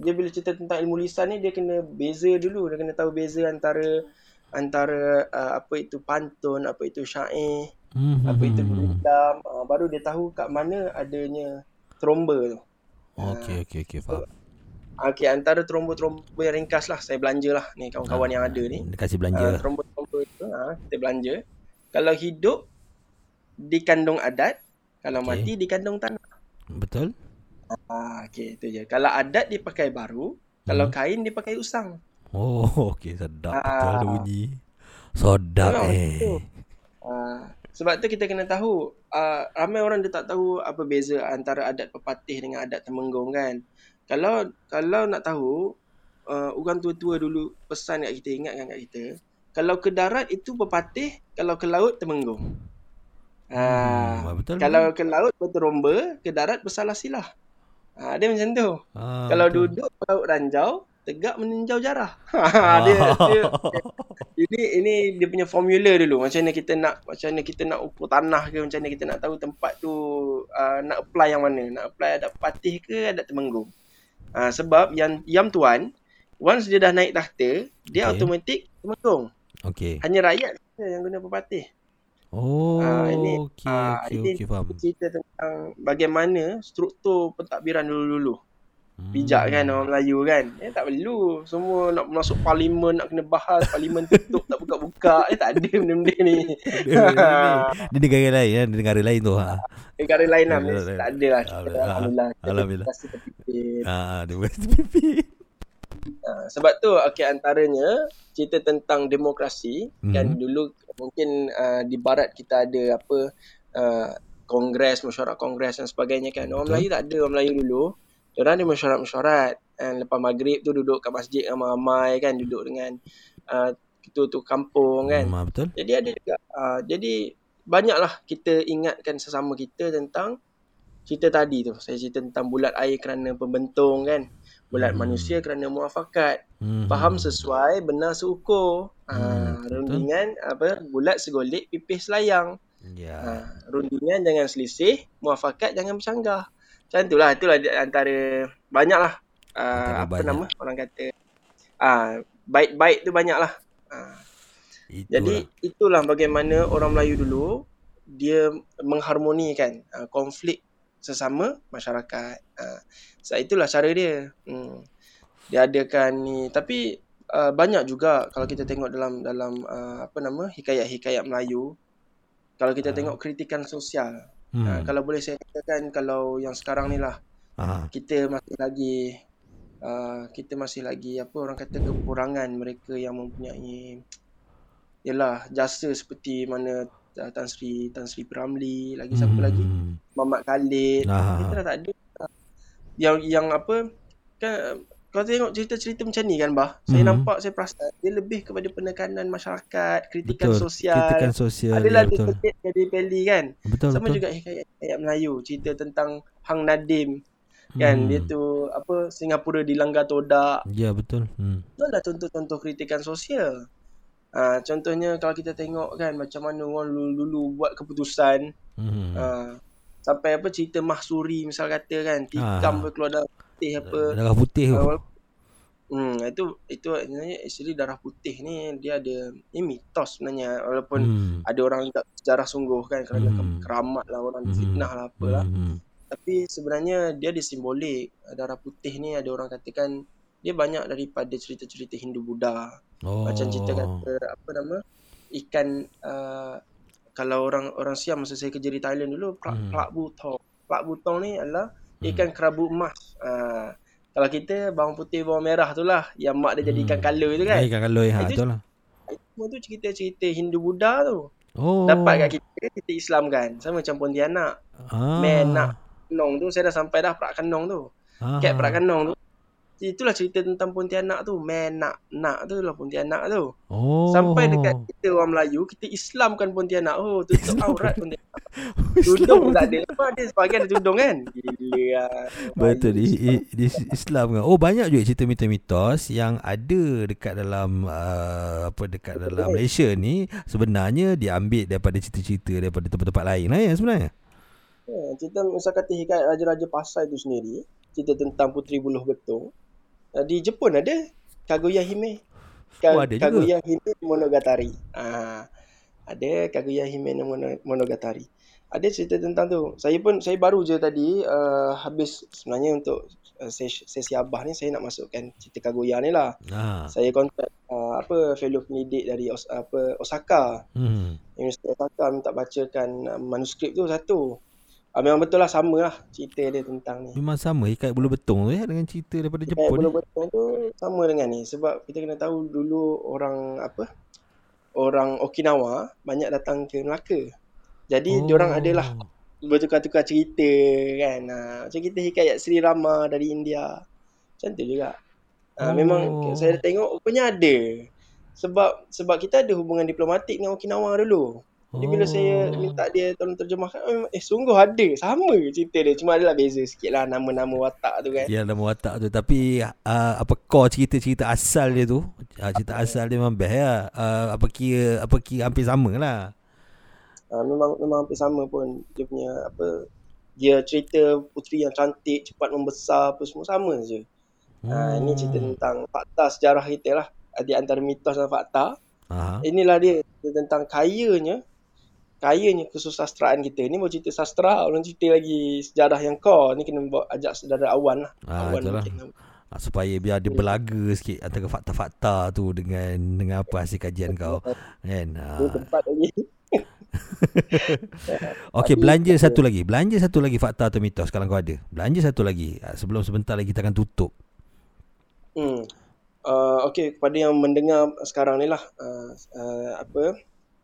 dia bila cerita tentang ilmu lisan ni dia kena beza dulu, dia kena tahu beza antara antara uh, apa itu pantun, apa itu syair, Hmm. apa itu hmm, hmm. berendam, uh, baru dia tahu kat mana adanya tromba tu. Okey okey okey faham. Okey, antara tromba-tromba yang ringkas lah saya belanja lah ni kawan-kawan yang ada ni. Dia kasih belanja Uh, tromba-tromba tu ha, kita belanja. Kalau hidup dikandung adat, kalau Okey. mati dikandung tanah. Betul? Ah, okey itu je. Kalau adat dipakai baru, kalau Hmm. kain dipakai usang. Oh, *laughs* okey sedap Ah. betul ada bunyi. Sedap Memang eh. Ah, sebab tu kita kena tahu, ah, ramai orang dia tak tahu apa beza antara adat pepatih dengan adat temenggung kan. Kalau kalau nak tahu, uh, orang tua-tua dulu pesan kat kita, ingatkan kat kita, kalau ke darat itu pepatih, kalau ke laut temenggung. Ah, Hmm, betul. Kalau ke laut berteromba, ke darat bersalah silah. Ha, dia macam tu. Ah, Kalau betul. duduk laut ranjau, tegak meninjau jarah. *laughs* Ha, dia, dia, ini ini dia punya formula dulu. Macam mana kita nak macam mana kita nak ukur tanah ke, macam mana kita nak tahu tempat tu uh, nak apply yang mana. Nak apply adat patih ke adat temenggung. Uh, sebab yang Yam Tuan, once dia dah naik tahta, dia Okey. automatik temenggung. Okey. Hanya rakyat saja yang guna pepatih. Oh, Ah, ini- okey ah, okey ini okey faham. cerita tentang bagaimana struktur pentadbiran dulu-dulu. Bijak kan Hmm. orang Melayu kan. Eh tak perlu. Semua nak masuk parlimen, nak kena bahas. Parlimen tutup, tak buka-buka. Eh tak ada benda-benda ni. Dia negara lain kan, dia negara lain tu ha. Negara lain lah. Tak ada lah. Alhamdulillah. Alhamdulillah. Alhamdulillah. Rasa terpikir. Ah, dia buat pipi. Ah, sebab tu okay, antaranya cerita tentang demokrasi. Mhm. Kan dulu mungkin uh, di barat kita ada apa uh, kongres, mesyuarat kongres dan sebagainya kan. Orang Betul. Melayu tak ada orang Melayu dulu. Diorang ada mesyuarat-mesyuarat. And lepas maghrib tu duduk kat masjid ramai-ramai kan. Duduk dengan uh, ketua-ketua kampung kan. Hmm, betul. Jadi ada juga. Uh, jadi banyaklah kita ingatkan sesama kita tentang cerita tadi tu. Saya cerita tentang bulat air kerana pembentung kan. Bulat Hmm. manusia kerana muafakat. Hmm. Faham sesuai, benar seukur. Hmm, Ha, betul. rundingan apa bulat segolik pipih selayang. Ya. Ha, rundingan jangan selisih, muafakat jangan bercanggah. Macam itulah, itulah antara banyaklah uh, apa banyak. nama orang kata ah baik-baik tu banyaklah. Ha, Itu jadi itulah bagaimana orang Melayu dulu dia mengharmonikan uh, konflik sesama masyarakat. Uh, so itulah cara dia. Hmm. Dia adakan ni tapi uh, banyak juga kalau kita tengok dalam dalam uh, apa nama hikayat-hikayat Melayu kalau kita Ah. tengok kritikan sosial. hmm. Uh, kalau boleh saya katakan kalau yang sekarang ni lah ah. kita masih lagi uh, kita masih lagi apa orang kata kekurangan mereka yang mempunyai yalah jasa seperti mana uh, Tan Sri Tan Sri Piramli lagi siapa Hmm. lagi Mamat Khalid kita dah tak ada yang yang apa kan kalau tengok cerita-cerita macam ni kan bah saya Mhm. nampak saya perasan dia lebih kepada penekanan masyarakat kritikan Betul. sosial Kritikan sosial. adalah ya, betul. terkait jadi peli kan Betul sama betul. juga hikayat-hikayat Melayu cerita tentang Hang Nadim kan Hmm. dia tu apa Singapura dilanggar todak Ya betul. Hmm. itu adalah contoh-contoh kritikan sosial ha, contohnya kalau kita tengok kan macam mana orang dulu-dulu buat keputusan Hmm. ha, sampai apa cerita mahsuri misal kata kan tikam ha. keluar darah putih apa Darah putih tu. ha, hmm, itu itu sebenarnya actually darah putih ni dia ada ini mitos sebenarnya walaupun Hmm. ada orang tak sejarah sungguh kan kerana Hmm. keramat lah orang Hmm. fitnah lah apalah Hmm. tapi sebenarnya dia ada simbolik. Darah putih ni ada orang katakan dia banyak daripada cerita-cerita Hindu Buddha. Oh. Macam cerita kata apa nama ikan uh, kalau orang orang Siam masa saya kerja di Thailand dulu plak Hmm. plak butong. Plak butong ni adalah Hmm. ikan kerabu emas. Uh, kalau kita bawang putih bawang merah tu lah yang mak dia jadi ikan Hmm. color tu kan. Eh, ikan kaloi ha Itu- betul lah. Semua tu cerita-cerita Hindu Buddha tu. Oh. Dapat kat kita kita Islam kan. Sama macam Pontianak. Ah. Menak. Kenong tu saya dah sampai dah Perak Kenong tu. Ah. Kat Perak Kenong tu. Itulah cerita tentang Pontianak tu. Menak. Nak tu lah Pontianak tu. Oh. Sampai dekat kita orang Melayu, kita Islamkan Pontianak. Oh, tutup Islam. aurat Pontianak. *laughs* Tudung tak ada. Apa ada sebagian ada tudung kan? Gila lah. Betul di, Melayu. i- di Islam kan. Oh banyak juga cerita mitos-mitos yang ada dekat dalam uh, apa dekat dalam Malaysia ni sebenarnya diambil daripada cerita-cerita daripada tempat-tempat lain lah ya sebenarnya. Ha, cerita misal kata hikayat Raja-Raja Pasai tu sendiri, cerita tentang Puteri Buluh Betung. Uh, di Jepun ada Kaguya Hime. Ka- Oh, ada juga. Kaguya Hime Monogatari. Ah, ada Kaguya Hime no Mono- Monogatari. Ada cerita tentang tu. Saya pun saya baru je tadi uh, habis sebenarnya untuk uh, sesi, sesi abah ni saya nak masukkan cerita Kaguya ni lah. Ha. Saya kontak uh, apa fellow pendidik dari Os, apa Osaka. Hmm. Universiti Osaka minta bacakan uh, manuskrip tu satu. Uh, memang betul lah sama lah cerita dia tentang ni. Memang sama ikat bulu betung tu ya dengan cerita daripada Kayak Jepun. bulu ni. betul tu sama dengan ni sebab kita kena tahu dulu orang apa orang Okinawa banyak datang ke Melaka. Jadi oh. diorang adalah bertukar-tukar cerita kan. Ha, macam kita hikayat Sri Rama dari India. Macam tu juga. Ha, Oh. Memang saya tengok rupanya ada. Sebab sebab kita ada hubungan diplomatik dengan Okinawa dulu. Jadi bila saya Oh. minta dia tolong terjemahkan, eh, eh sungguh ada. Sama cerita dia. Cuma adalah beza sikit lah nama-nama watak tu kan. Ya dalam watak tu tapi uh, apa core cerita-cerita asal dia tu uh, cerita asal dia memang best ya uh, apa kira apa kira hampir sama lah Uh, memang memang hampir sama pun dia punya apa dia cerita puteri yang cantik cepat membesar apa semua sama je. Uh, ini cerita tentang fakta sejarah kita lah. Di antara mitos dan fakta. Aha. Inilah dia, dia tentang kayanya kayanya kesusastraan kita. Ini mau cerita sastra, belum cerita lagi sejarah yang core. Ni kena bawa ajak saudara Awan lah. Ah, Awan itulah. mungkin. Ah, supaya biar dia belaga sikit antara fakta-fakta tu dengan dengan apa hasil kajian kau kan Dia ah. tempat lagi. *laughs* okey belanja satu lagi belanja satu lagi fakta atau mitos kalau kau ada belanja satu lagi sebelum sebentar lagi kita akan tutup Hmm. Uh, okay, kepada yang mendengar sekarang ni lah, uh, uh, apa,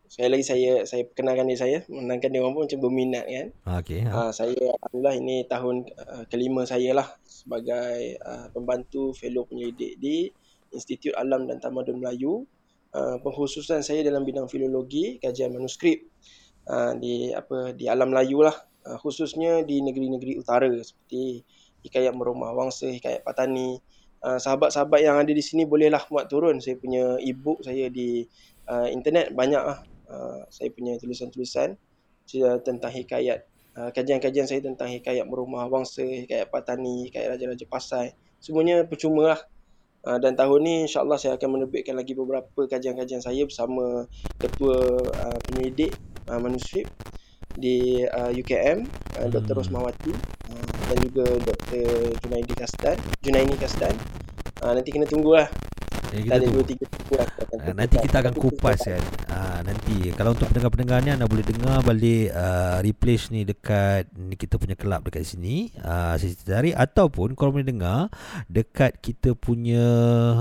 sekali lagi saya saya perkenalkan diri saya, menangkan dia orang pun macam berminat kan. Okey ha. Uh, saya Alhamdulillah ini tahun uh, kelima saya lah sebagai uh, pembantu fellow penyelidik di Institut Alam dan Tamadun Melayu. Uh, pengkhususan saya dalam bidang filologi, kajian manuskrip uh, di apa di alam Melayu lah, uh, khususnya di negeri-negeri utara seperti Hikayat Merumah Wangsa, Hikayat Patani. Uh, sahabat-sahabat yang ada di sini bolehlah muat turun saya punya e-book saya di uh, internet banyak lah. Uh, saya punya tulisan-tulisan cerita tentang hikayat uh, kajian-kajian saya tentang hikayat merumah wangsa, hikayat patani, hikayat raja-raja pasai. Semuanya percuma lah. Uh, dan tahun ni insyaAllah saya akan menerbitkan lagi beberapa kajian-kajian saya bersama ketua uh, penyelidik uh, manuskrip di uh, UKM, uh, Dr. Hmm. Rosmawati uh, dan juga Dr. Junaidi Kasdan, Junaini Kasdan. Uh, nanti kena tunggulah. Eh, Kita ada tunggu. 2 3 buku lah. Ah, nanti kita akan kupas kan. Ah, nanti kalau untuk pendengar-pendengar ni anda boleh dengar balik uh, replay ni dekat ni kita punya kelab dekat sini. Ah, uh, dari ataupun kalau boleh dengar dekat kita punya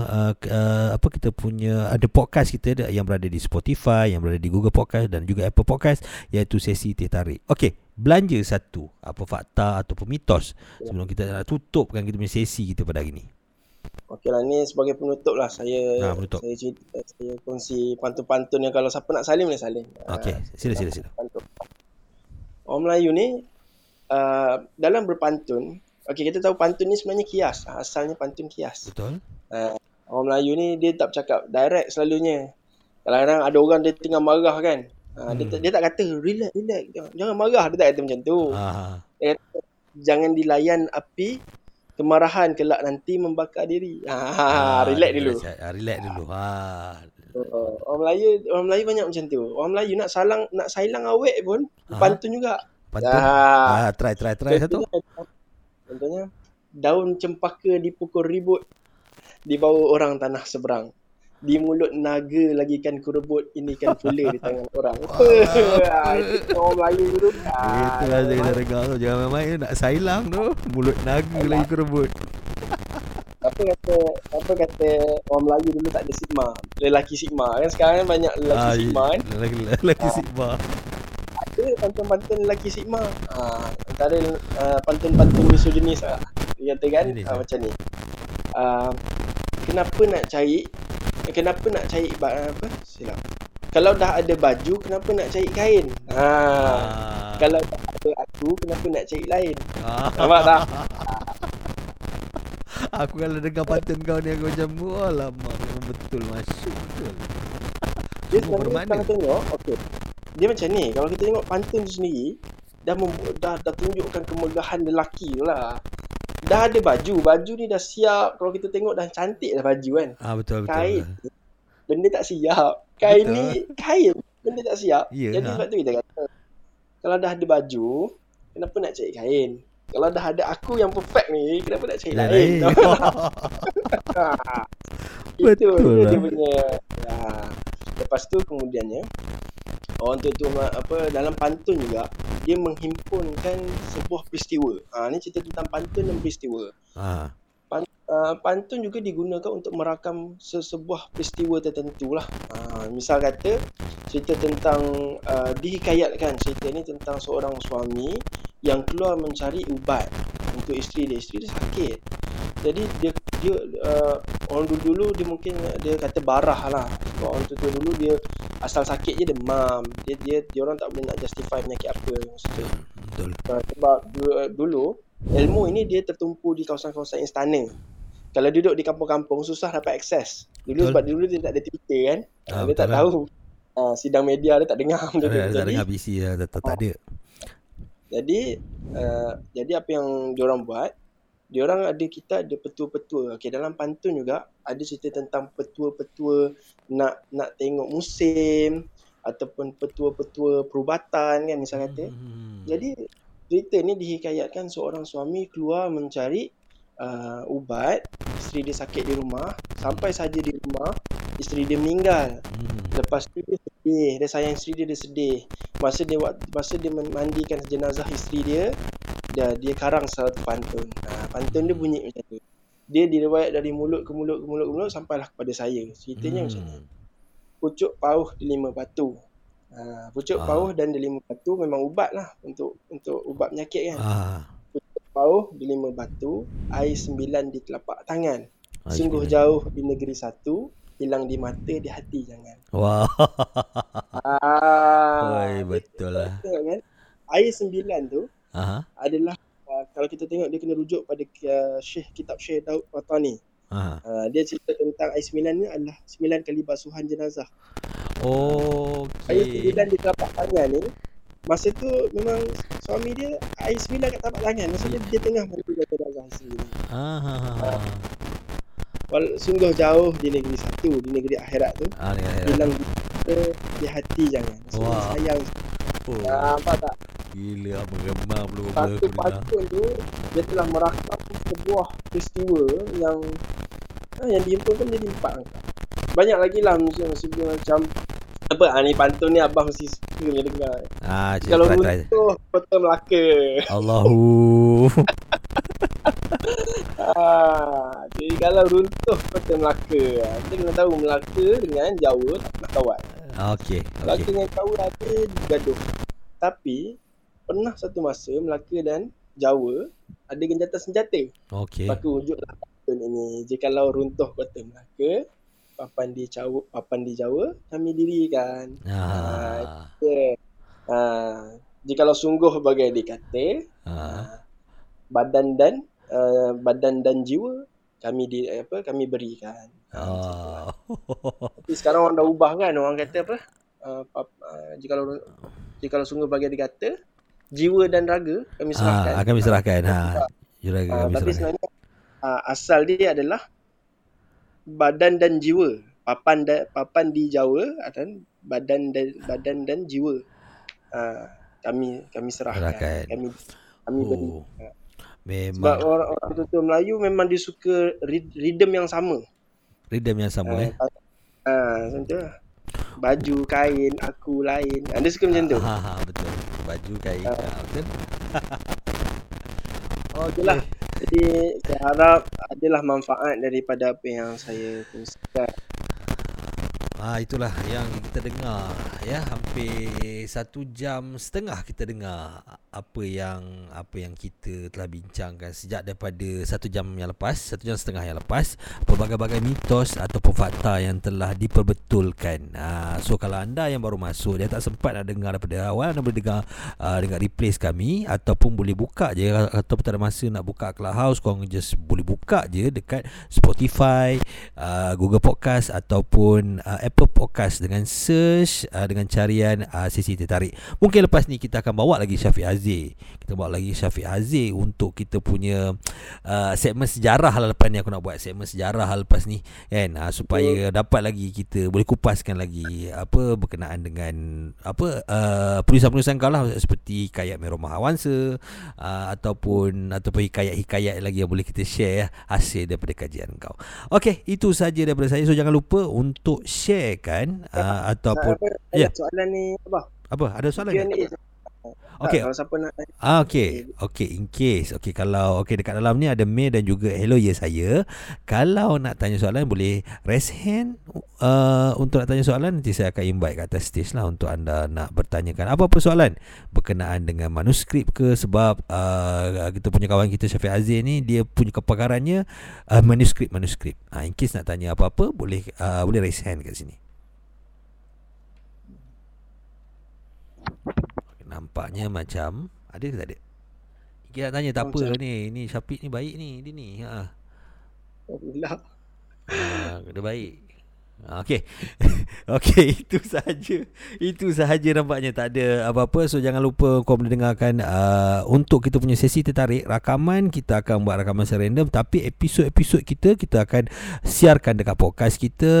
uh, uh, apa kita punya ada podcast kita yang berada di Spotify, yang berada di Google Podcast dan juga Apple Podcast iaitu sesi teh tarik. Okey, belanja satu apa fakta ataupun mitos sebelum kita nak tutupkan kita punya sesi kita pada hari ni. Okey lah ni sebagai penutup lah saya Ha, penutup. saya cerita saya kongsi pantun-pantun yang kalau siapa nak salin boleh salin. Okey, sila sila sila. Pantun. Orang Melayu ni uh, dalam berpantun, okey kita tahu pantun ni sebenarnya kias. Asalnya pantun kias. Betul? Uh, orang Melayu ni dia tak bercakap direct selalunya. Kadang-kadang ada orang dia tengah marah kan. Uh, dia, Hmm. tak- dia tak kata relax relax jangan, jangan marah dia tak kata macam tu. Ah. Dia kata jangan dilayan api kemarahan kelak nanti membakar diri. Ha, relax dulu. Ah, relax dulu. Ha. Uh, orang Melayu orang Melayu banyak macam tu. Orang Melayu nak salang nak sailang awek pun Aha. pantun juga. Pantun. Ah. Ah, try try try satu. Contohnya daun cempaka dipukul ribut di bawah orang tanah seberang. Di mulut naga lagi kan ku rebut ini kan pula di tangan orang. *laughs* Ah, Itu orang Melayu dulu. Ah, Itulah saya dah dengar tu Jangan main-main Nak sailang tu Mulut naga lagi kerebut apa kata apa kata orang Melayu dulu tak ada sigma. Lelaki sigma kan sekarang kan banyak lelaki Ah, sigma kan. Lelaki, lelaki sigma Ada pantun-pantun lelaki sigma. Ah, antara uh, pantun-pantun misoginis lah. Dia kata kan Jenis, ah, eh? macam ni. Ah, kenapa nak cari kenapa nak cari apa? Silap. Kalau dah ada baju kenapa nak cari kain? Ha. Ah. Kalau dah ada aku kenapa nak cari lain? Ah. Nampak tak? *laughs* Aku kalau dengar pantun kau ni Aku macam Alamak Memang betul Masuk betul Dia Semua sebenarnya bermakna. kalau tengok, okey. Dia macam ni, kalau kita tengok pantun tu sendiri dah membu- dah dah tunjukkan kemegahan lelaki tu lah. Dah ada baju, baju ni dah siap. Kalau kita tengok dah cantik dah baju kan. Ah betul betul, Kain betul. benda tak siap. Kain Betul. ni kain benda tak siap. Ya, Jadi ha. sebab tu kita kata kalau dah ada baju, kenapa nak cari kain? Kalau dah ada aku yang perfect ni, kenapa nak cari Lain lain? Ha. *laughs* *laughs* Itu Betul itu lah. dia punya. Ya. Lepas tu kemudiannya orang tu tu apa dalam pantun juga dia menghimpunkan sebuah peristiwa. Ha ni cerita tentang pantun dan peristiwa. ah. Uh, pantun juga digunakan untuk merakam sesebuah peristiwa tertentu lah. Uh, misal kata cerita tentang uh, dihikayatkan cerita ni tentang seorang suami yang keluar mencari ubat untuk isteri dia. Isteri dia sakit. Jadi dia dia uh, orang dulu-dulu dia mungkin dia kata barah lah. Sebab orang tua dulu dia asal sakit je demam. Dia dia dia orang tak boleh nak justify penyakit apa masa tu. Betul Uh, sebab du- dulu ilmu ini dia tertumpu di kawasan-kawasan istana. Kalau duduk di kampung-kampung susah dapat akses. Dulu Betul. sebab dulu dia tak ada Twitter kan. Ah, Uh, dia tak lah. tahu. Uh, sidang media dia tak dengar benda tu. ada- tak Jadi dengar PC dah tak, tak, tak ada jadi uh, jadi apa yang diorang buat diorang ada kita ada petua-petua. Okey dalam pantun juga ada cerita tentang petua-petua nak nak tengok musim ataupun petua-petua perubatan kan misal kata. Hmm. Jadi cerita ni dihikayatkan seorang suami keluar mencari uh, ubat, isteri dia sakit di rumah, sampai saja di rumah, isteri dia meninggal. Hmm. Lepas tu dia sedih, dia sayang isteri dia, dia sedih. Masa dia masa dia mandikan jenazah isteri dia, dia dia karang satu pantun. Ha, pantun dia bunyi macam tu. Dia diriwayat dari mulut ke mulut ke mulut ke mulut sampailah kepada saya. Ceritanya hmm. macam ni. Pucuk pauh delima batu. Ha, pucuk Ah. pauh dan delima batu memang ubat lah untuk untuk ubat penyakit kan. Ah. Pauh delima batu, air sembilan di telapak tangan. Ah, Sungguh bismillah. jauh di negeri satu, hilang di mata di hati jangan. Wah. Ah, Oi, betul lah. Tengok kan? Air sembilan tu Aha. adalah uh, kalau kita tengok dia kena rujuk pada uh, Syekh kitab Syekh Daud Watani. Aha. Uh, dia cerita tentang air sembilan ni adalah sembilan kali basuhan jenazah. Air Okey. sembilan di telapak tangan ni masa tu memang suami dia air sembilan kat telapak tangan. Masa tu dia tengah mandikan jenazah isteri dia. Ah. Wal sungguh jauh di negeri satu, di negeri akhirat tu. Ah, ni ni. Hilang di, mata, di hati jangan. Wah. sayang. Oh, Ah, nampak tak? Gila mengemar belum Satu aku dengar. pantun tu dia telah merakam sebuah peristiwa yang ah, yang dihimpunkan jadi empat angka. Banyak lagi lah macam macam, apa ah, ni pantun ni abang mesti suka dia dengar. Ah, cik, Kalau runtuh kota Melaka. Allahu. *laughs* Ah, jadi kalau runtuh kota Melaka, kita kena tahu Melaka dengan Jawa tak pernah kawan. Okey, Melaka okey. dengan Jawa ada gaduh. Tapi pernah satu masa Melaka dan Jawa ada genjatan senjata. Okey. Maka wujudlah pantun ini. Jikalau runtuh kota Melaka, papan di Jawa, papan di Jawa kami dirikan. Ah. Okay. Ha, jikalau sungguh bagai dikata, Ah. badan dan uh, badan dan jiwa kami di apa kami berikan. Ha. Oh. Tapi sekarang orang dah ubah kan orang kata apa? Uh, pap, uh, jikalau jikalau sungguh bagai dikata, jiwa dan raga kami serahkan. Ah, kami serahkan. Ha. Juraga Uh, kami tapi serahkan. sebenarnya uh, asal dia adalah badan dan jiwa. Papan da, papan di Jawa dan badan dan badan dan jiwa. Uh, kami kami serahkan. Serahkan. Kami kami Oh. beri. Memang Sebab orang orang tutur Melayu memang dia suka rhythm yang sama. rhythm yang sama eh. Ah, macam tu lah. Baju, kain, aku lain. Ah, dia suka macam tu. Ha ha betul. Baju kain. Ha, betul. *laughs* Okey lah. Jadi saya harap adalah manfaat daripada apa yang saya kongsikan. Ah itulah yang kita dengar ya hampir satu jam setengah kita dengar apa yang apa yang kita telah bincangkan sejak daripada satu jam yang lepas satu jam setengah yang lepas pelbagai-bagai mitos ataupun fakta yang telah diperbetulkan. Ah so kalau anda yang baru masuk dia tak sempat nak dengar daripada awal anda boleh dengar uh, dengar replays kami ataupun boleh buka je ataupun tak ada masa nak buka Clubhouse korang just boleh buka je dekat Spotify, uh, Google Podcast ataupun uh, Apple Podcast dengan search uh, dengan carian uh, sesi tertarik. Mungkin lepas ni kita akan bawa lagi Syafiq Aziz. Kita bawa lagi Syafiq Aziz untuk kita punya uh, segmen sejarah lah lepas ni aku nak buat segmen sejarah lah lepas ni kan uh, supaya dapat lagi kita boleh kupaskan lagi apa berkenaan dengan apa uh, penulisan-penulisan kau lah seperti Kayat Merah Mahawansa uh, ataupun ataupun hikayat-hikayat lagi yang boleh kita share ya, hasil daripada kajian kau. Okey, itu saja daripada saya. So jangan lupa untuk sharekan uh, ataupun Apa, ya. Soalan ni apa? apa ada soalan? Q&A. Okey. Kalau siapa nak tanya. Ah okey. Okey in case okey kalau okey dekat dalam ni ada mail dan juga hello ya saya. Kalau nak tanya soalan boleh raise hand uh, untuk nak tanya soalan nanti saya akan invite kat atas stage lah untuk anda nak bertanyakan apa-apa soalan berkenaan dengan manuskrip ke sebab uh, kita punya kawan kita Syafiq Aziz ni dia punya kepakarannya uh, manuskrip manuskrip. Ah in case nak tanya apa-apa boleh uh, boleh raise hand kat sini. Nampaknya macam ada ke tak ada? Kita nak tanya tak apa ni. Ni Syafiq ni baik ni. Dia ni. Ha. Alhamdulillah. Ha, dia baik. Ha, Okey. *laughs* Okey, *laughs* itu sahaja. Itu sahaja nampaknya tak ada apa-apa. So jangan lupa kau boleh dengarkan uh, untuk kita punya sesi tertarik rakaman kita akan buat rakaman secara random tapi episod-episod kita kita akan siarkan dekat podcast kita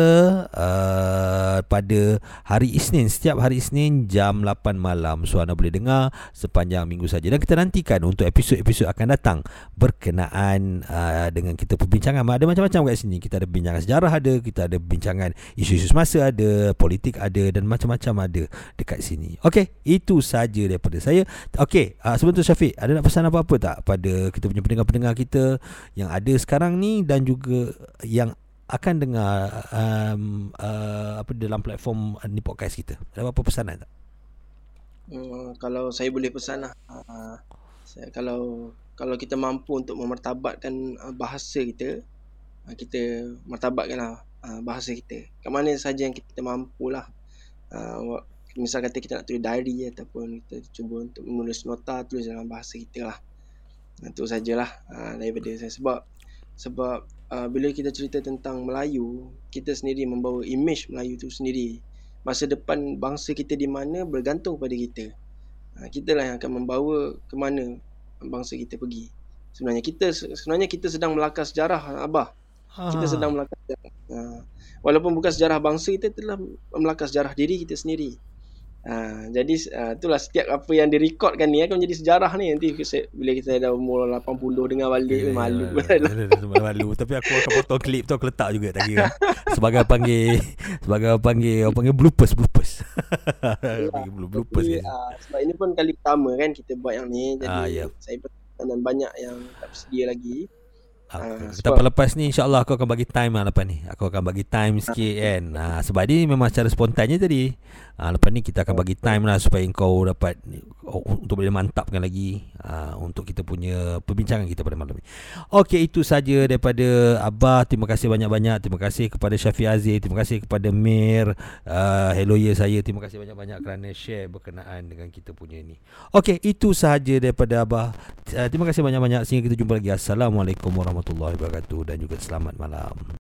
uh, pada hari Isnin setiap hari Isnin jam 8 malam. So anda boleh dengar sepanjang minggu saja dan kita nantikan untuk episod-episod akan datang berkenaan uh, dengan kita perbincangan ada macam-macam kat sini. Kita ada bincangan sejarah ada, kita ada bincangan isu-isu semasa ada, politik ada dan macam-macam ada dekat sini. Okey, itu saja daripada saya. Okey, uh, sebentar Syafiq, ada nak pesan apa-apa tak pada kita punya pendengar-pendengar kita yang ada sekarang ni dan juga yang akan dengar um, uh, apa dalam platform uh, ni podcast kita. Ada apa-apa pesanan tak? Hmm, kalau saya boleh pesan lah. Uh, saya, kalau kalau kita mampu untuk memertabatkan uh, bahasa kita, kita mertabatkanlah uh, bahasa kita. Kat mana saja yang kita mampu lah. Uh, misal kata kita nak tulis diary ataupun kita cuba untuk menulis nota tulis dalam bahasa kita lah. Itu sajalah uh, daripada saya sebab sebab uh, bila kita cerita tentang Melayu, kita sendiri membawa image Melayu tu sendiri. Masa depan bangsa kita di mana bergantung pada kita. Ha, kita lah yang akan membawa ke mana bangsa kita pergi. Sebenarnya kita sebenarnya kita sedang melakar sejarah Abah. Kita sedang melakar sejarah. Ha, walaupun bukan sejarah bangsa kita telah melakar sejarah diri kita sendiri. Ha, jadi uh, itulah setiap apa yang direkodkan ni akan menjadi sejarah ni nanti kita, bila kita dah umur 80 dengar balik malu. ya, ya, ya, malu tapi aku akan potong klip tu aku letak juga tadi *laughs* sebagai panggil sebagai panggil orang panggil bloopers bloopers blu- bloopers Tapi, uh, sebab ini pun kali pertama kan kita buat yang ni jadi Ah, ya. saya dan banyak yang tak bersedia lagi. Aku, Ah, tak apa lepas ni insyaAllah aku akan bagi time lah lepas ni. Aku akan bagi time sikit kan. Ha, Sebab ni memang secara spontannya tadi ha, Lepas ni kita akan bagi time lah Supaya kau dapat oh, Untuk boleh mantapkan lagi ha, Untuk kita punya perbincangan kita pada malam ni. Okey itu saja daripada Abah. Terima kasih banyak-banyak. Terima kasih kepada Syafiq Aziz. Terima kasih kepada Mir. Uh, Hello ya saya. Terima kasih banyak-banyak kerana share berkenaan dengan kita punya ni. Okey itu sahaja daripada Abah. Uh, Terima kasih banyak-banyak. Sehingga kita jumpa lagi. Assalamualaikum warahmatullahi wabarakatuh. Dan juga selamat malam